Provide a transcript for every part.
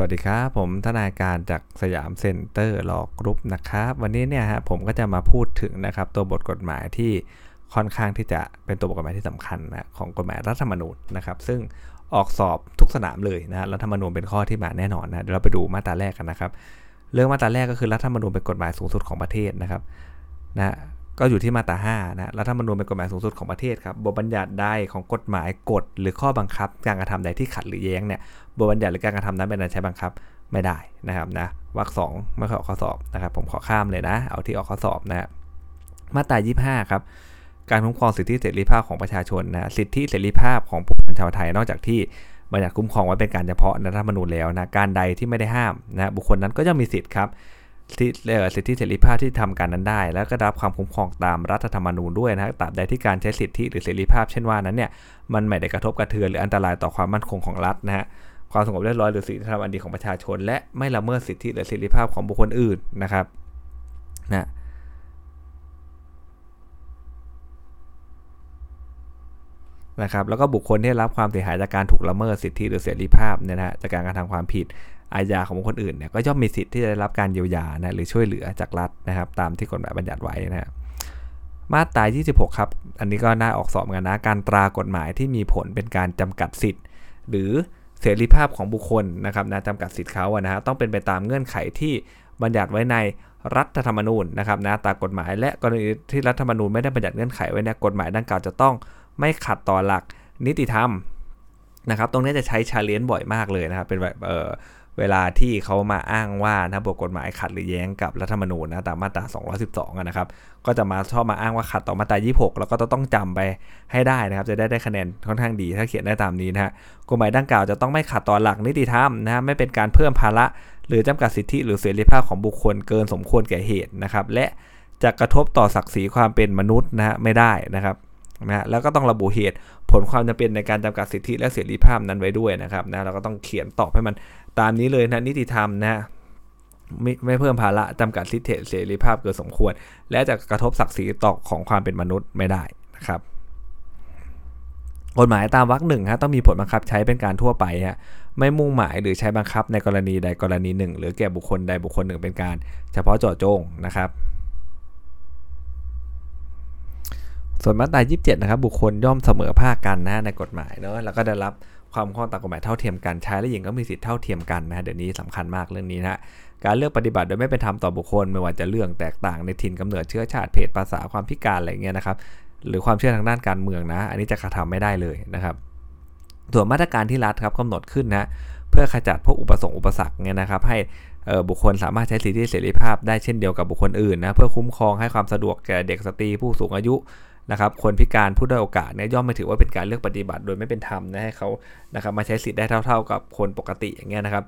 สวัสดีครับ ผมทนายการจาก Siam Center Law Group นะครับ วันนี้เนี่ยฮะผมก็จะมาพูดถึงนะครับตัวบทกฎหมายที่ค่อนข้างที่จะเป็นตัวบทกฎหมายที่สำคัญนะของกฎหมายรัฐธรรมนูญนะครับ ซึ่งออกสอบทุกสนามเลยนะรัฐธรรมนูญเป็นข้อที่มาแน่นอนนะเดี๋ยวเราไปดูมาตราแรกกันนะครับ เรื่องมาตราแรกก็คือรัฐธรรมนูญเป็นกฎหมายสูงสุดของประเทศนะครับนะ ก็อยู่ที่มาตรา5นะรัฐธรรมนูญเป็นกฎหมายสูงสุดของประเทศครับบทบัญญัติใดของกฎหมายกฎหรือข้อบังคับ การกระทำใดที่ขัดหรือแย้งเนี่ยบทบัญญัติหรือการกระทำนั้นเป็นการใช้บังคับไม่ได้นะครับนะวรรคสองไม่ขอกข้อสอบนะครับ ผมขอข้ามเลยนะ เอาที่ออกข้อสอบนะมาตรา25ครับการคุ้มครองสิทธิเสรีภาพของประชาชนนะสิทธิเสรีภาพของผู้คนชาวไทยนอกจากที่บัญญัติคุ้มครองไว้เป็นการเฉพาะในรัฐธรรมนูญแล้วนะการใดที่ไม่ได้ห้ามนะบุคคลนั้นก็จะมีสิทธิ์ครับ สิทธิเสรีภาพที่ทำการนั้นได้ แล้วก็รับความคุ้มครองตามรัฐธรรมนูญด้วยนะตราบใดที่การใช้สิทธิหรือเสรีภาพเช่นว่านั้นเนี่ยมันไม่ได้กระทบกระเทือนหรืออันตรายต่อความมั่นคงของรัฐนะฮะความสงบเรียบร้อยหรือสิทธิธรรมอันดีของประชาชน และไม่ละเมิดสิทธิหรือเสรีภาพของบุคคลอื่นนะครับนะนะครับแล้วก็บุคคลที่รับความเสียหายจากการถูกละเมิดสิทธิหรือเสรีภาพเนี่ยนะฮะจากการกระทำความผิด อาญาของบุคคลอื่นเนี่ยก็ย่อมมีสิทธิ์ที่จะได้รับการเยียวยานะหรือช่วยเหลือจากรัฐนะครับ ตามที่กฎหมายบัญญัติไว้นะมาตรา26 ครับ อันนี้ก็น่าออกสอบกันนะ การตรากฎหมายที่มีผลเป็นการจำกัดสิทธิ์ หรือเสรีภาพของบุคคลนะครับนะจำกัดสิทธิ์เขาอะนะฮะต้องเป็นไปตามเงื่อนไขที่บัญญัติไว้ในรัฐธรรมนูญนะครับนะตามกฎหมายและกรณีที่รัฐธรรมนูญไม่ได้บัญญัติเงื่อนไขไว้เนี่ยกฎหมายดังกล่าวจะต้องไม่ขัดต่อหลักนิติธรรมนะครับ ตรงนี้จะใช้ชาเลนจ์บ่อยมากเลยนะครับเป็นแบบเอ่อ เวลาที่เขามาอ้างว่านะบทกฎหมายขัดหรือแย้งกับรัฐธรรมนูญนะตามมาตรา 212นะครับก็จะมาชอบมาอ้างว่าขัดต่อมาตรา 26 แล้วก็ต้องจำไปให้ได้นะครับ จะได้ได้คะแนนค่อนข้างดีถ้าเขียนได้ตามนี้นะฮะกฎหมายดังกล่าวจะต้องไม่ขัดต่อหลักนิติธรรมนะฮะไม่เป็นการเพิ่มภาระหรือจำกัดสิทธิหรือเสรีภาพของบุคคลเกินสมควรแก่เหตุนะครับ และจะกระทบต่อศักดิ์ศรีความเป็นมนุษย์นะฮะไม่ได้นะครับนะแล้วก็ต้องระบุเหตุผลความจำเป็นในการจำกัดสิทธิและเสรีภาพนั้นไว้ด้วยนะครับนะเราก็ต้องเขียนตอบให้มันตามนี้เลยนะนิติธรรมนะไม่ไม่เพิ่มภาระจำกัดสิทธิเสรีภาพเกินสมควร และจะกระทบศักดิ์ศรีต่อของความเป็นมนุษย์ไม่ได้นะครับกฎหมายตามวรรคหนึ่งฮะต้องมีผลบังคับใช้เป็นการทั่วไปฮะไม่มุ่งหมายหรือใช้บังคับในกรณีใดกรณีหนึ่ง หรือแก่บุคคลใดบุคคลหนึ่งเป็นการ เฉพาะเจาะจงนะครับส่วนมาตรา 27 นะครับ บุคคลย่อมเสมอภาคกันนะในกฎหมายเนาะแล้วก็ได้รับ ความข้อตามกฎหมายเท่าเทียมกันชายและหญิงก็มีสิทธิเท่าเทียมกันนะฮะเดี๋ยวนี้สำคัญมากเรื่องนี้นะการเลือกปฏิบัติโดยไม่เป็นธรรมต่อบุคคล ไม่ว่าจะเรื่องแตกต่างในถิ่นกำเนิดเชื้อชาติเพศภาษาความพิการอะไรเงี้ยนะครับหรือความเชื่อทางด้านการเมืองนะ อันนี้จะกระทำไม่ได้เลยนะครับส่วนมาตรการที่รัฐครับกำหนดขึ้นนะเพื่อขจัดพวกอุปสงค์อุปสรรคเนี่ยนะครับ ให้บุคคลสามารถใช้สิทธิเสรีภาพได้เช่นเดียวกับบุคคลอื่นนะเพื่อคุ้มครองให้ความสะดวกแก่เด็กสตรีผู้สูงอายุ นะครับคนพิการผู้ด้อยโอกาสเนี่ยย่อมไม่ถือว่าเป็นการเลือกปฏิบัติ โดยไม่เป็นธรรมนะให้เขานะครับมาใช้สิทธิ์ได้เท่า ๆ กับคนปกติอย่างเงี้ยนะครับ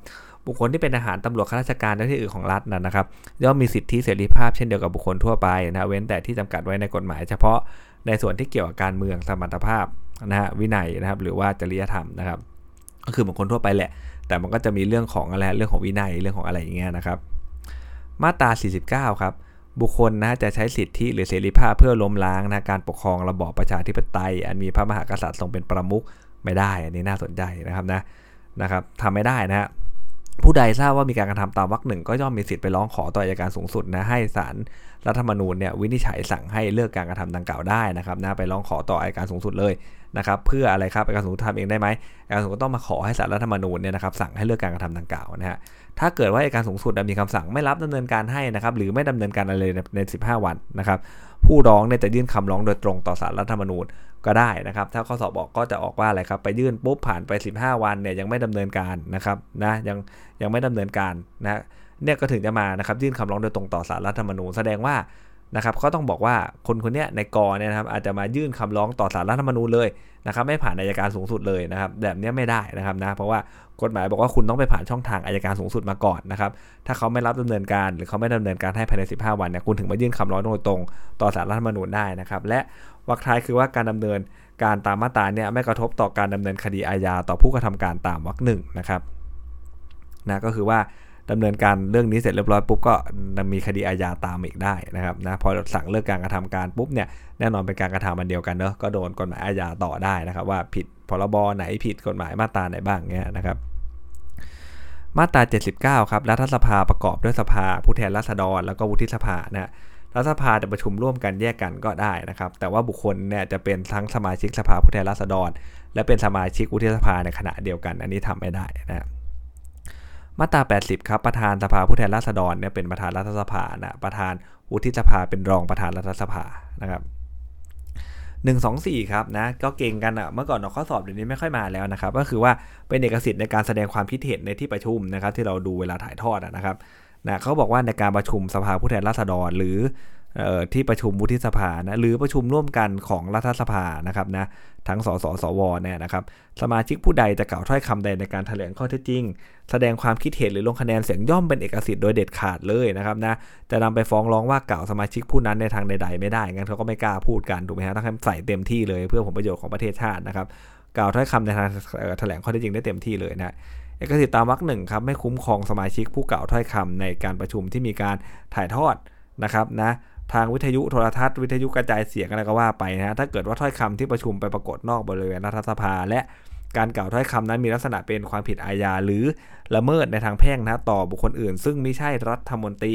บุคคลที่เป็นอาหารตำรวจข้าราชการและที่อื่นของรัฐนั้นนะครับย่อมมีสิทธิเสรีภาพเช่นเดียวกับบุคคลทั่วไปนะเว้นแต่ที่จำกัดไว้ในกฎหมาย เฉพาะในส่วนที่เกี่ยวกับการเมืองสมรรถภาพนะฮะวินัยนะครับหรือว่าจริยธรรมนะครับก็คือบุคคลทั่วไปแหละ แต่มันก็จะมีเรื่องของอะไรเรื่องของวินัยเรื่องของอะไรอย่างเงี้ยนะครับ มาตรา 49 ครับ บุคคลนะจะใช้สิทธิหรือเสรีภาพเพื่อล้มล้างนะการปกครองระบอบประชาธิปไตย อันมีพระมหากษัตริย์ทรงเป็นประมุขไม่ได้ อันนี้น่าสนใจนะครับนะนะครับทำไม่ได้นะฮะผู้ใดทราบว่ามีการกระทำตามวรรคหนึ่งก็ย่อมมีสิทธิ์ไปร้องขอต่ออัยการสูงสุดนะให้ศาล รัฐธรรมนูญเนี่ยวินิจฉัยสั่งให้เลิกการกระทำดังกล่าวได้นะครับนะไปร้องขอต่ออัยการสูงสุดเลยนะครับเพื่ออะไรครับอัยการสูงสุดทำเองได้ไหมอัยการสูงสุดต้องมาขอให้ศาลรัฐธรรมนูญเนี่ยนะครับสั่งให้เลิกการกระทำดังกล่าวนะฮะถ้าเกิดว่าอัยการสูงสุดมีคำสั่งไม่รับดำเนินการให้นะครับหรือไม่ดำเนินการอะไรใน 15 วันนะครับผู้ร้องเนี่ยจะยื่นคำร้องโดยตรงต่อศาลรัฐธรรมนูญก็ได้นะครับ ถ้าข้อสอบบอกก็จะออกว่าอะไรครับ ไปยื่นปุ๊บผ่านไป 15 วันเนี่ยยังไม่ดำเนินการนะครับนะยังยังไม่ดำเนินการนะ เนี่ยก็ถึงจะมานะครับยื่นคำร้องโดยตรงต่อศาลรัฐธรรมนูญแสดงว่านะครับเขาต้องบอกว่าคนคนนี้ในกอเนี่ยนะครับอาจจะมายื่นคำร้องต่อศาลรัฐธรรมนูญเลยนะครับไม่ผ่านอายการสูงสุดเลยนะครับแบบนี้ไม่ได้นะครับนะเพราะว่ากฎหมายบอกว่าคุณต้องไปผ่านช่องทางอายการสูงสุดมาก่อนนะครับถ้าเขาไม่รับดำเนินการ หรือเขาไม่ดำเนินการให้ภายใน 15 วันเนี่ยคุณถึงมายื่นคำร้องโดยตรงต่อศาลรัฐธรรมนูญได้นะครับและวรรคท้ายคือว่าการดำเนินการตามมาตราเนี่ยไม่กระทบต่อการดำเนินคดีอาญาต่อผู้กระทำการตามวรรคหนึ่งนะครับนะก็คือว่า ดำเนินการเรื่องนี้เสร็จเรียบร้อยปุ๊บก็มีคดีอาญาตามอีกได้นะครับนะพอสั่งเลิกการกระทำการปุ๊บเนี่ยแน่นอนเป็นการกระทำมันเดียวกันเนอะก็โดนกฎหมายอาญาต่อได้นะครับ ว่าผิดพรบไหนผิดกฎหมายมาตราไหนบ้างเงี้ยนะครับมาตรา 79 ครับรัฐสภาประกอบด้วยสภาผู้แทนราษฎร แล้วก็วุฒิสภานะรัฐสภาจะประชุมร่วมกันแยกกันก็ได้นะครับ แต่ว่าบุคคลเนี่ยจะเป็นทั้งสมาชิกสภาผู้แทนราษฎร และเป็นสมาชิกวุฒิสภาในขณะเดียวกัน อันนี้ทำไม่ได้นะ มาตรา 80 ครับ ประธานสภาผู้แทนราษฎรเนี่ยเป็นประธานรัฐสภานะประธานวุฒิสภาเป็นรองประธานรัฐสภานะครับ1 2 4 ครับนะก็เก่งกันอะ่ะเมื่อก่อนเราข้อสอบเดี๋ยวนี้ไม่ค่อยมาแล้วนะครับก็คือว่าเป็นเอกสิทธิ์ในการแสดงความคิดเห็นในที่ประชุมนะครับที่เราดูเวลาถ่ายทอดนะครับนะเขาบอกว่าในการประชุมสภาผู้แทนราษฎร หรือ ที่ประชุมวุฒิสภานะหรือประชุมร่วมกันของรัฐสภานะครับนะทั้งสสสวเนี่ยนะครับ สมาชิกผู้ใดจะกล่าวถ้อยคำใดในการแถลงข้อเท็จจริง แสดงความคิดเห็นหรือลงคะแนนเสียงย่อมเป็นเอกสิทธิ์โดยเด็ดขาดเลยนะครับนะจะนำไปฟ้องร้องว่ากล่าวสมาชิกผู้นั้นในทางใด ๆ ไม่ได้งั้นเขาก็ไม่กล้าพูดกันถูกไหมฮะต้องใส่เต็มที่เลยเพื่อผลประโยชน์ของประเทศชาตินะครับกล่าวถ้อยคำในทางแถลงข้อเท็จจริงได้เต็มที่เลยนะเอกสิทธิ์ตามวรรคหนึ่งครับไม่คุ้มครองสมาชิกผู้กล่าวถ้อยคำในการประชุมที่มีการถ่ายทอดนะครับนะ ทางวิทยุโทรทัศน์วิทยุกระจายเสียงอะไรก็ว่าไปนะถ้าเกิดว่าถ้อยคำที่ประชุมไปปรากฏนอกบริเวณรัฐสภา และการกล่าวถ้อยคำนั้นมีลักษณะเป็นความผิดอาญาหรือละเมิดในทางแพ่งนะต่อบุคคลอื่น ซึ่งไม่ใช่รัฐมนตรี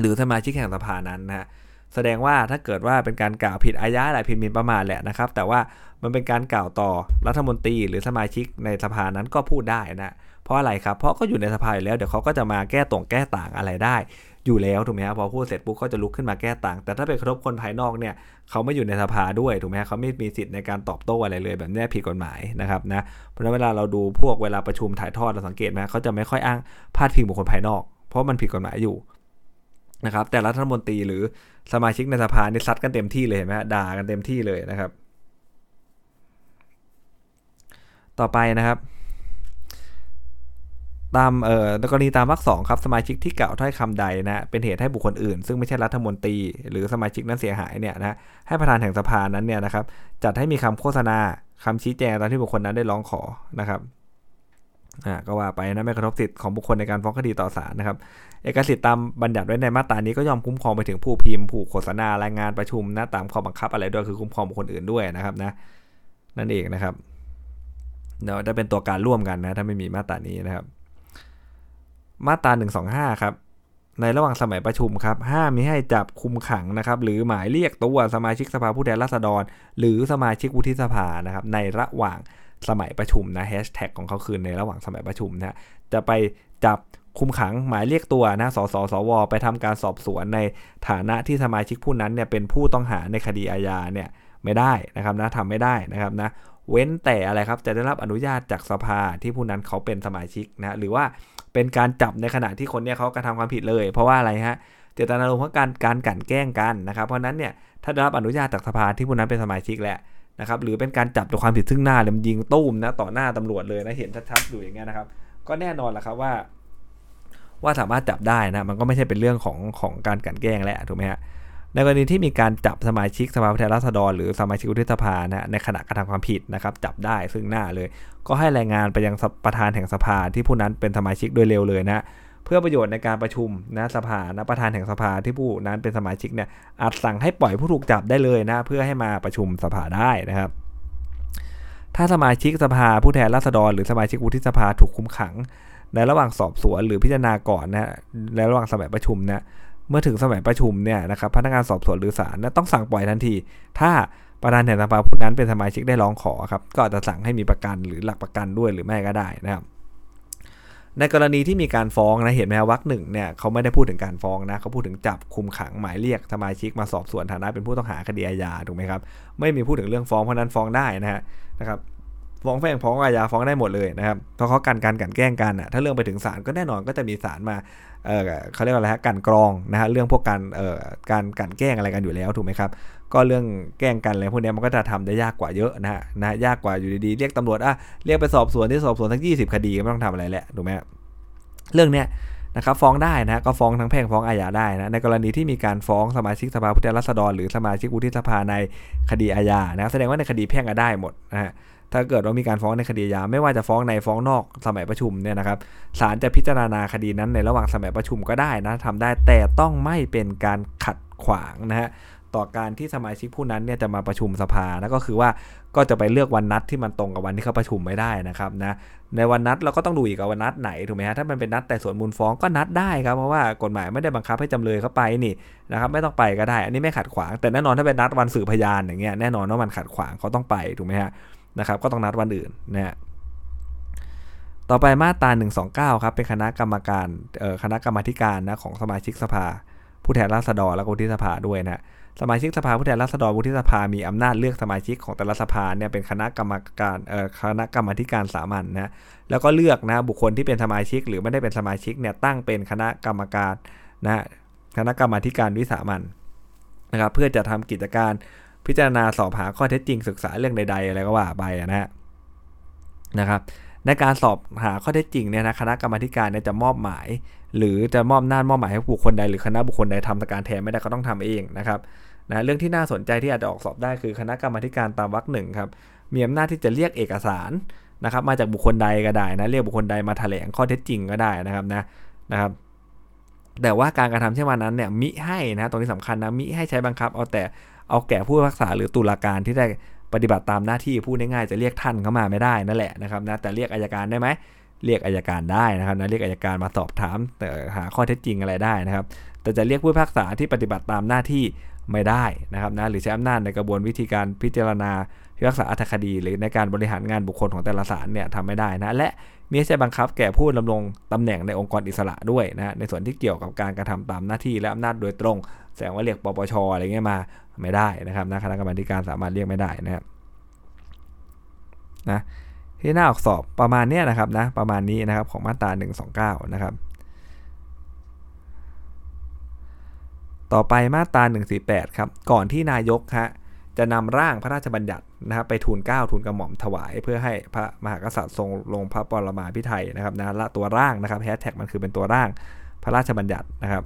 หรือสมาชิกแห่งสภานั้นนะแสดงว่าถ้าเกิดว่าเป็นการกล่าวผิดอาญาอะไรผิดหมิ่นประมาทแหละนะครับ แต่ว่ามันเป็นการกล่าวต่อรัฐมนตรี หรือสมาชิกในสภานั้นก็พูดได้นะเพราะอะไรครับเพราะก็อยู่ในสภาอยู่แล้วเดี๋ยวเขาก็จะมาแก้ตรงแก้ต่างอะไรได้ อยู่แล้วถูกไหมครับพอพูดเสร็จปุ๊บเขาจะลุกขึ้นมาแก้ต่าง แต่ถ้าไปกระทบคนภายนอกเนี่ยเขาไม่อยู่ในสภาด้วยถูกไหมเขาไม่มีสิทธิ์ในการตอบโต้อะไรเลยแบบนี้ผิดกฎหมายนะครับนะเพราะฉะนั้นเวลาเราดูพวกเวลาประชุมถ่ายทอดเราสังเกตไหมเขาจะไม่ค่อยอ้างพาดพิงบุคคลภายนอก เพราะมันผิดกฎหมายอยู่นะครับแต่รัฐมนตรีหรือสมาชิกในสภานี่ซัดกันเต็มที่เลยเห็นไหมด่ากันเต็มที่เลยนะครับ ต่อไปนะครับ ตามเอ่อกรณีตามวรรคสองครับสมาชิกที่กล่าวถ้อยคำใดนะเป็นเหตุให้บุคคลอื่น ซึ่งไม่ใช่รัฐมนตรี หรือสมาชิกนั้นเสียหายเนี่ยนะให้ประธานแห่งสภานั้นเนี่ยนะครับจัดให้มีคำโฆษณาคำชี้แจงตามที่บุคคลนั้นได้ร้องขอนะครับอ่าก็ว่าไปนะไม่กระทบสิทธิ์ของบุคคลในการฟ้องคดีต่อศาลนะครับเอกสิทธิ์ตามบัญญัติไว้ในมาตรานี้ก็ยอมคุ้มครองไปถึงผู้พิมพ์ผู้โฆษณารายงานประชุมนะตามข้อบังคับอะไรด้วยคือคุ้มครองบุคคลอื่นด้วยนะครับนะนั่นเองนะครับเดี๋ยวจะเป็นตัวการร่วมกันนะถ้าไม่มีมาตรานี้นะครับ มาตรา125 ครับ ในระหว่างสมัยประชุมครับห้ามมิให้จับคุมขังนะครับ หรือหมายเรียกตัวสมาชิกสภาผู้แทนราษฎร หรือสมาชิกวุฒิสภานะครับ ในระหว่างสมัยประชุมนะแฮชแท็กของเขาคือในระหว่างสมัยประชุมนะจะไปจับคุมขังหมายเรียกตัวนะสสสว ไปทำการสอบสวนในฐานะที่สมาชิกผู้นั้นเนี่ยเป็นผู้ต้องหาในคดีอาญาเนี่ยไม่ได้นะครับนะทำไม่ได้นะครับนะเว้นแต่อะไรครับจะได้รับอนุญาตจากสภาที่ผู้นั้นเขาเป็นสมาชิกนะหรือว่า เป็นการจับในขณะที่คนเนี่ยเขากระทำความผิดเลย เพราะว่าอะไรฮะเจตนารมณ์ของการการกันแกล้งกันนะครับ เพราะนั้นเนี่ยถ้าได้รับอนุญาตจากสภาที่ผู้นั้นเป็นสมาชิกแหละนะครับหรือเป็นการจับด้วความผิดซึ่งหน้าเลยมันยิงตุ้มนะต่อหน้าตำรวจเลยนะเห็นชัดๆอยู่อย่างเงี้ยนะครับ ก็แน่นอนแหละครับว่า ว่าสามารถจับได้นะมันก็ไม่ใช่เป็นเรื่องของของการกันแกล้งแหละถูกไหมฮะ ในกรณีที่มีการจับสมาชิกสภาผู้แทนราษฎรหรือสมาชิกวุฒิสภานะในขณะกระทำความผิดนะครับจับได้ซึ่งหน้าเลย ก็ให้รายงานไปยังประธานแห่งสภาที่ผู้นั้นเป็นสมาชิกโดยเร็วเลยนะเพื่อประโยชน์ในการประชุมนะสภานะประธานแห่งสภาที่ผู้นั้นเป็นสมาชิกเนี่ยอาจสั่งให้ปล่อยผู้ถูกจับได้เลยนะเพื่อให้มาประชุมสภาได้นะครับ ถ้าสมาชิกสภาผู้แทนราษฎรหรือสมาชิกวุฒิสภาถูกคุมขังในระหว่างสอบสวนหรือพิจารณาก่อนนะในระหว่างสมัยประชุมนะ เมื่อถึงสมัยประชุมเนี่ยนะครับพนักงานสอบสวนหรือศาลต้องสั่งปล่อยทันที ถ้าประธานแห่งสภาผู้นั้นเป็นสมาชิกได้ร้องขอครับก็จะสั่งให้มีประกันหรือหลักประกันด้วยหรือไม่ก็ได้นะครับในกรณีที่มีการฟ้องนะเห็นไหมวักหนึ่งเนี่ยเขาไม่ได้พูดถึงการฟ้องนะเขาพูดถึงจับคุมขังหมายเรียกสมาชิกมาสอบสวนฐานะเป็นผู้ต้องหาคดีอาญาถูกไหมครับไม่มีพูดถึงเรื่องฟ้องเพราะนั้นฟ้องได้นะฮะนะครับ ฟ้องแพ่งฟ้องอาญาฟ้องได้หมดเลยนะครับเพราะเขากันการกันแกล้งกันอะถ้าเรื่องไปถึงศาลก็แน่นอนก็จะมีศาลมาเออเขาเรียกว่าอะไรฮะการกรองนะฮะเรื่องพวกการเอ่อการกันแกล้งอะไรกันอยู่แล้วถูกไหมครับก็เรื่องแกล้งกันอะไรพวกนี้มันก็จะทำได้ยากกว่าเยอะนะฮะนะยากกว่าอยู่ดีๆเรียกตำรวจอะเรียกไปสอบสวนที่สอบสวนทั้ง 20 คดีไม่ต้องทำอะไรแหละถูกไหมเรื่องเนี้ยนะครับฟ้องได้นะก็ฟ้องทั้งแพ่งฟ้องอาญาได้นะในกรณีที่มีการฟ้องสมาชิกสภาผู้แทนราษฎรหรือสมาชิกวุฒิสภาในคดีอาญานะแสดงว่าในคดีแพ่งก็ได้หมดนะฮะ ถ้าเกิดว่ามีการฟ้องในคดียา ไม่ว่าจะฟ้องในฟ้องนอกสมัยประชุมเนี่ยนะครับศาลจะพิจารณาคดีนั้นในระหว่างสมัยประชุมก็ได้นะทำได้แต่ต้องไม่เป็นการขัดขวางนะฮะต่อการที่สมาชิกผู้นั้นเนี่ยจะมาประชุมสภาแล้วก็คือว่าก็จะไปเลือกวันนัดที่มันตรงกับวันที่เขาประชุมไม่ได้นะครับนะในวันนัดเราก็ต้องดูอีกว่าวันนัดไหนถูกไหมฮะถ้ามันเป็นนัดแต่ส่วนมูลฟ้องก็นัดได้ครับเพราะว่ากฎหมายไม่ได้บังคับให้จำเลยเข้าไปนี่นะครับไม่ต้องไปก็ได้ อันนี้ไม่ขัดขวาง แต่แน่นอนถ้าเป็นนัดวันสืบพยานอย่างเงี้ยแน่นอนว่ามันขัดขวางเขาต้องไปถูกไหมฮะ นะครับก็ต้องนัดวันอื่นนะฮะต่อไปมาตรา129 ครับ เป็นคณะกรรมการคณะกรรมการนะของสมาชิกสภา ผู้แทนราษฎรและวุฒิสภาด้วยนะสมาชิกสภาผู้แทนราษฎรวุฒิสภามีอำนาจเลือกสมาชิกของแต่ละสภาเนี่ยเป็นคณะกรรมการคณะกรรมการสามัญนนะแล้วก็เลือกนะบุคคลที่เป็นสมาชิกหรือไม่ได้เป็นสมาชิกเนี่ยตั้งเป็นคณะกรรมการนะคณะกรรมการวิสามันนะครับเพื่อจะทำกิจการ พิจารณาสอบหาข้อเท็จจริงศึกษาเรื่องใด ๆ อะไรก็ว่าไปนะฮะนะครับ ในการสอบหาข้อเท็จจริงเนี่ยนะคณะกรรมการเนี่ยจะมอบหมาย หรือจะมอบหน้ามอบหมายให้บุคคลใดหรือคณะบุคคลใดทำการแทนไม่ได้ก็ต้องทำเองนะครับนะเรื่องที่น่าสนใจที่อาจจะออกสอบได้คือคณะกรรมการตามวรรคหนึ่งครับมีอำนาจที่จะเรียกเอกสารนะครับ มาจากบุคคลใดก็ได้นะเรียกบุคคลใดมาแถลงข้อเท็จจริงก็ได้นะครับนะนะครับ แต่ว่าการกระทำเช่นวันนั้นเนี่ยมิให้นะตรงนี้สำคัญนะมิให้ใช้บังคับเอาแต่ เอาแก่ผู้รักษาหรือตุลาการที่ได้ปฏิบัติตามหน้าที่พูดง่ายๆจะเรียกท่านเข้ามาไม่ได้นั่นแหละนะครับนะแต่เรียกอายการได้ไหมเรียกอายการได้นะครับนะเรียกอายการมาสอบถามหาข้อเท็จจริงอะไรได้นะครับ แต่จะเรียกผู้พักษาที่ปฏิบัติตามหน้าที่ไม่ได้นะครับนะหรือใช้อำนาจในกระบวนวิธีการพิจารณา พิพากษาอัตคดี หรือในการบริหารงานบุคคลของแต่ละศาลเนี่ยทำไม่ได้นะและมีใช้บังคับแก่ผู้ดำรงตำแหน่งในองค์กรอิสระด้วยนะในส่วนที่เกี่ยวกับการกระทำตามหน้าที่และอำนาจโดยตรง แสดงว่าเรียกปปชอะไรเงี้ยมาไม่ได้นะครับนะคณะกรรมการสามารถเรียกไม่ได้นะครับนะที่หน้าออกสอบประมาณนี้นะครับนะประมาณนี้นะครับของมาตรา129 นะครับ ต่อไปมาตรา148 ครับ ก่อนที่นายกฮะ จะนำร่างพระราชบัญญัตินะครับไปทูลเก้าทูลกระหม่อมถวาย เพื่อให้พระมหากษัตริย์ทรงลงพระปรมาภิไธยนะครับนะละตัวร่างนะครับแฮชแท็กมันคือเป็นตัวร่างพระราชบัญญัตินะครับ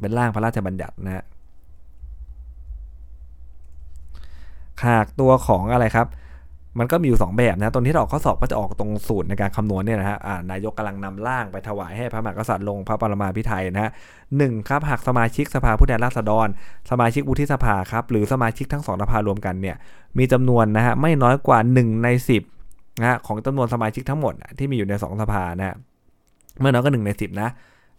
เป็นร่างพระราชบัญญัตินะฮะหากตัวของอะไรครับ มันก็มีอยู่ 2 แบบนะตรงที่เราออกข้อสอบก็จะออกตรงสูตรในการคำนวณเนี่ยนะฮะนายกกำลังนำร่างไปถวายให้พระมหากษัตริย์ลงพระปรมาภิไธยนะฮะหนึ่งครับหากสมาชิกสภาผู้แทนราษฎร สมาชิกวุฒิสภาครับหรือสมาชิกทั้งสองสภารวมกันเนี่ยมีจำนวนนะฮะไม่น้อยกว่า 1 ใน 10นะฮะของจำนวนสมาชิกทั้งหมดที่มีอยู่ใน 2 สภานะฮะเมื่อน้อยก็1ใน 10 นะ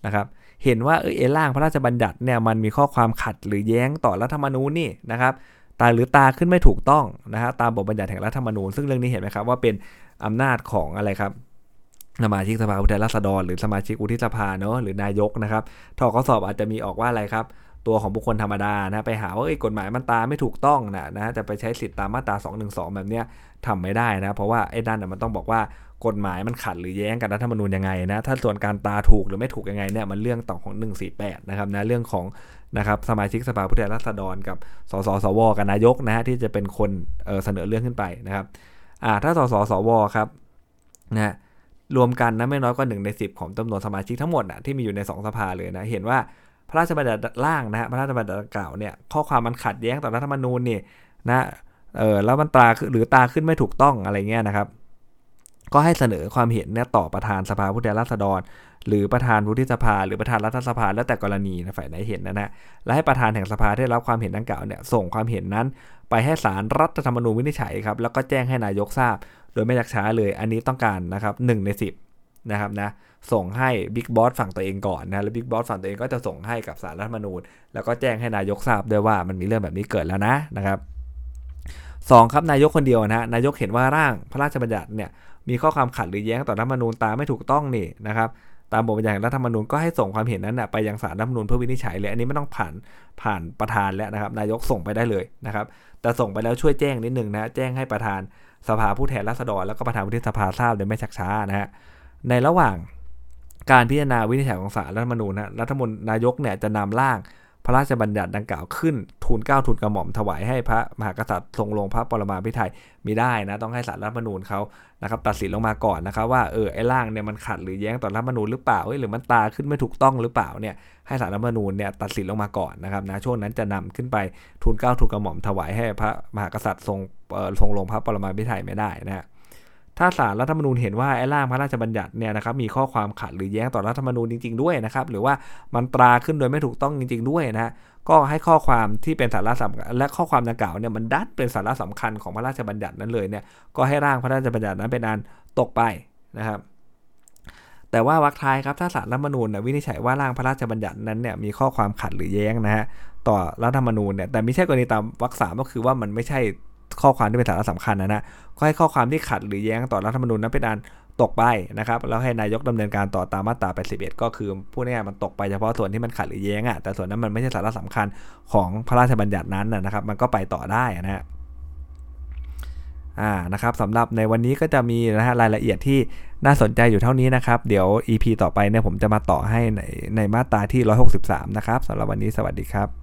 นะครับเห็นว่าเออร่างพระราชบัญญัติเนี่ยมันมีข้อความขัดหรือแย้งต่อรัฐธรรมนูญนี่นะครับ ตาหรือตาขึ้นไม่ถูกต้องนะฮะตามบทบัญญัติแห่งรัฐธรรมนูญซึ่งเรื่องนี้เห็นไหมครับว่าเป็นอำนาจของอะไรครับสมาชิกสภาผู้แทนราษฎรหรือสมาชิกอุทิสภาเนาะหรือนายกนะครับถ้าข้อสอบอาจจะมีออกว่าอะไรครับ ตัวของบุคคลธรรมดานะไปหาว่าไอ้กฎหมายมันตาไม่ถูกต้องนะนะจะไปใช้สิทธิตามมาตรา212แบบเนี้ยทำไม่ได้นะเพราะว่าไอ้ด้านน่ะมันต้องบอกว่ากฎหมายมันขัดหรือแย้งกับรัฐธรรมนูญยังไงนะถ้าส่วนการตาถูกหรือไม่ถูกยังไงเนี่ยมันเรื่องต่อของ 148นะครับนะเรื่องของ นะครับสมาชิกสภาผู้แทนราษฎรกับสสสวกับนายกนะฮะที่จะเป็นคนเเสนอเรื่องขึ้นไปนะครับอ่าถ้าสสสวครับนะรวมกันนะไม่น้อยกว่า1ใน 10 ของจำนวนสมาชิกทั้งหมดนะที่มีอยู่ใน 2 สภาเลยนะเห็นว่าพระราชบัญญัติร่างนะฮะพระราชบัญญัติกล่าวเนี่ยข้อความมันขัดแย้งต่อรัฐธรรมนูญนี่นะเออแล้วมันตาหรือตาขึ้นไม่ถูกต้องอะไรเงี้ยนะครับ ก็ให้เสนอความเห็นเนี่ยต่อประธานสภาผู้แทนราษฎร หรือประธานวุฒิสภา หรือประธานรัฐสภาแล้วแต่กรณีนะฝ่ายไหนเห็นนะนะและให้ประธานแห่งสภาได้รับความเห็นดังกล่าวเนี่ยส่งความเห็นนั้น ไปให้ศาลรรัฐธรรมนูญวินิจฉัยครับแล้วก็แจ้งให้นายกทราบ โดยไม่ยักช้าเลย อันนี้ต้องการนะครับหใน 10นะครับนะส่งให้บิ๊กบอสฝั่งตัวเองก่อนนะแล้วบิ๊กบอสฝั่งตัวเองก็จะส่งให้กับสารรัฐธรรมนูญ แล้วก็แจ้งให้นายกทราบด้วยว่ามันมีเรื่องแบบนี้เกิดแล้วนะนะครับสองครับนายกคนเดียวนะนายกเห็นว่าร่างพระราชบัญญัติเนี่ยมีข้อความขัดหรือแย้งต่อรัฐธรรมนูญตามไม่ถูกต้องนี่นะครับ ตามบทบัญญัติรัฐธรรมนูญก็ให้ส่งความเห็นนั้นนะไปยังศาลรัฐธรรมนูญเพื่อวินิจฉัยเลยอันนี้ไม่ต้องผ่านผ่านประธานแล้วนะครับ นายกส่งไปได้เลยนะครับ แต่ส่งไปแล้วช่วยแจ้งนิดนึงนะแจ้งให้ประธานสภาผู้แทนราษฎรแล้วก็ประธานวุฒิสภาทราบโดยไม่ชักช้านะฮะในระหว่างการพิจารณาวินิจฉัยของศาลรัฐธรรมนูญนะรัฐมนตรีนายกเนี่ยจะนำร่าง พระราชบัญญัติดังกล่าวขึ้นทูลเก้าทูลกระหม่อมถวายให้พระมหากษัตริย์ทรงลงพระปรมาภิไธยมีได้นะต้องให้สารรัฐมนูญเขานะครับตัดสินลงมาก่อนนะครับว่าเออไอ้ร่างเนี่ยมันขัดหรือแย้งต่อรัฐมนูญหรือเปล่าหรือมันตาขึ้นไม่ถูกต้องหรือเปล่าเนี่ยให้สารรัฐมนูญเนี่ยตัดสินลงมาก่อนนะครับนะช่วงนั้นจะนำขึ้นไปทูลเก้าทูลกระหม่อมถวายให้พระมหากษัตริย์ทรงทรงลงพระปรมาภิไธยไม่ได้นะ ถ้าศาลรัฐธรรมนูญเห็นว่าไอ้ร่างพระราชบัญญัติเนี่ยนะครับมีข้อความขัดหรือแย้งต่อรัฐธรรมนูญจริง ๆด้วยนะครับหรือว่ามันตราขึ้นโดยไม่ถูกต้องจริง ๆ ด้วยนะก็ให้ข้อความที่เป็นสาระสำคัญและข้อความดังกล่าวเนี่ยมันดัดเป็นสาระสำคัญของพระราชบัญญัตินั้นเลยเนี่ยก็ให้ร่างพระราชบัญญัตินั้นเป็นอันตกไปนะครับแต่ว่าวรรคท้ายครับถ้าสารรัฐธรรมนูญเนี่ยวินิจฉัยว่าร่างพระราชบัญญัตินั้นเนี่ยมีข้อความขัดหรือแย้งนะฮะต่อรัฐธรรมนูญเนี่ยแต่ไม่ใช่กรณีตามวรรคสามก็คือว่ามันไม่ใช่ ข้อความที่เป็นสาระสำคัญนะนะก็ให้ข้อความที่ขัดหรือแย้งต่อรัฐธรรมนูญนั้นเป็นอันตกไปนะครับแล้วให้นายกดำเนินการต่อตามมาตรา 81 ก็คือพูดง่ายๆมันตกไปเฉพาะส่วนที่มันขัดหรือแย้งอะแต่ส่วนนั้นมันไม่ใช่สาระสำคัญของพระราชบัญญัตินั้นนะครับ มันก็ไปต่อได้นะฮะอ่านะครับสำหรับในวันนี้ก็จะมีนะฮะรายละเอียดที่น่าสนใจอยู่เท่านี้นะครับ เดี๋ยว EP ต่อไปเนี่ยผมจะมาต่อให้ในในมาตราที่ 163 นะครับสำหรับวันนี้สวัสดีครับ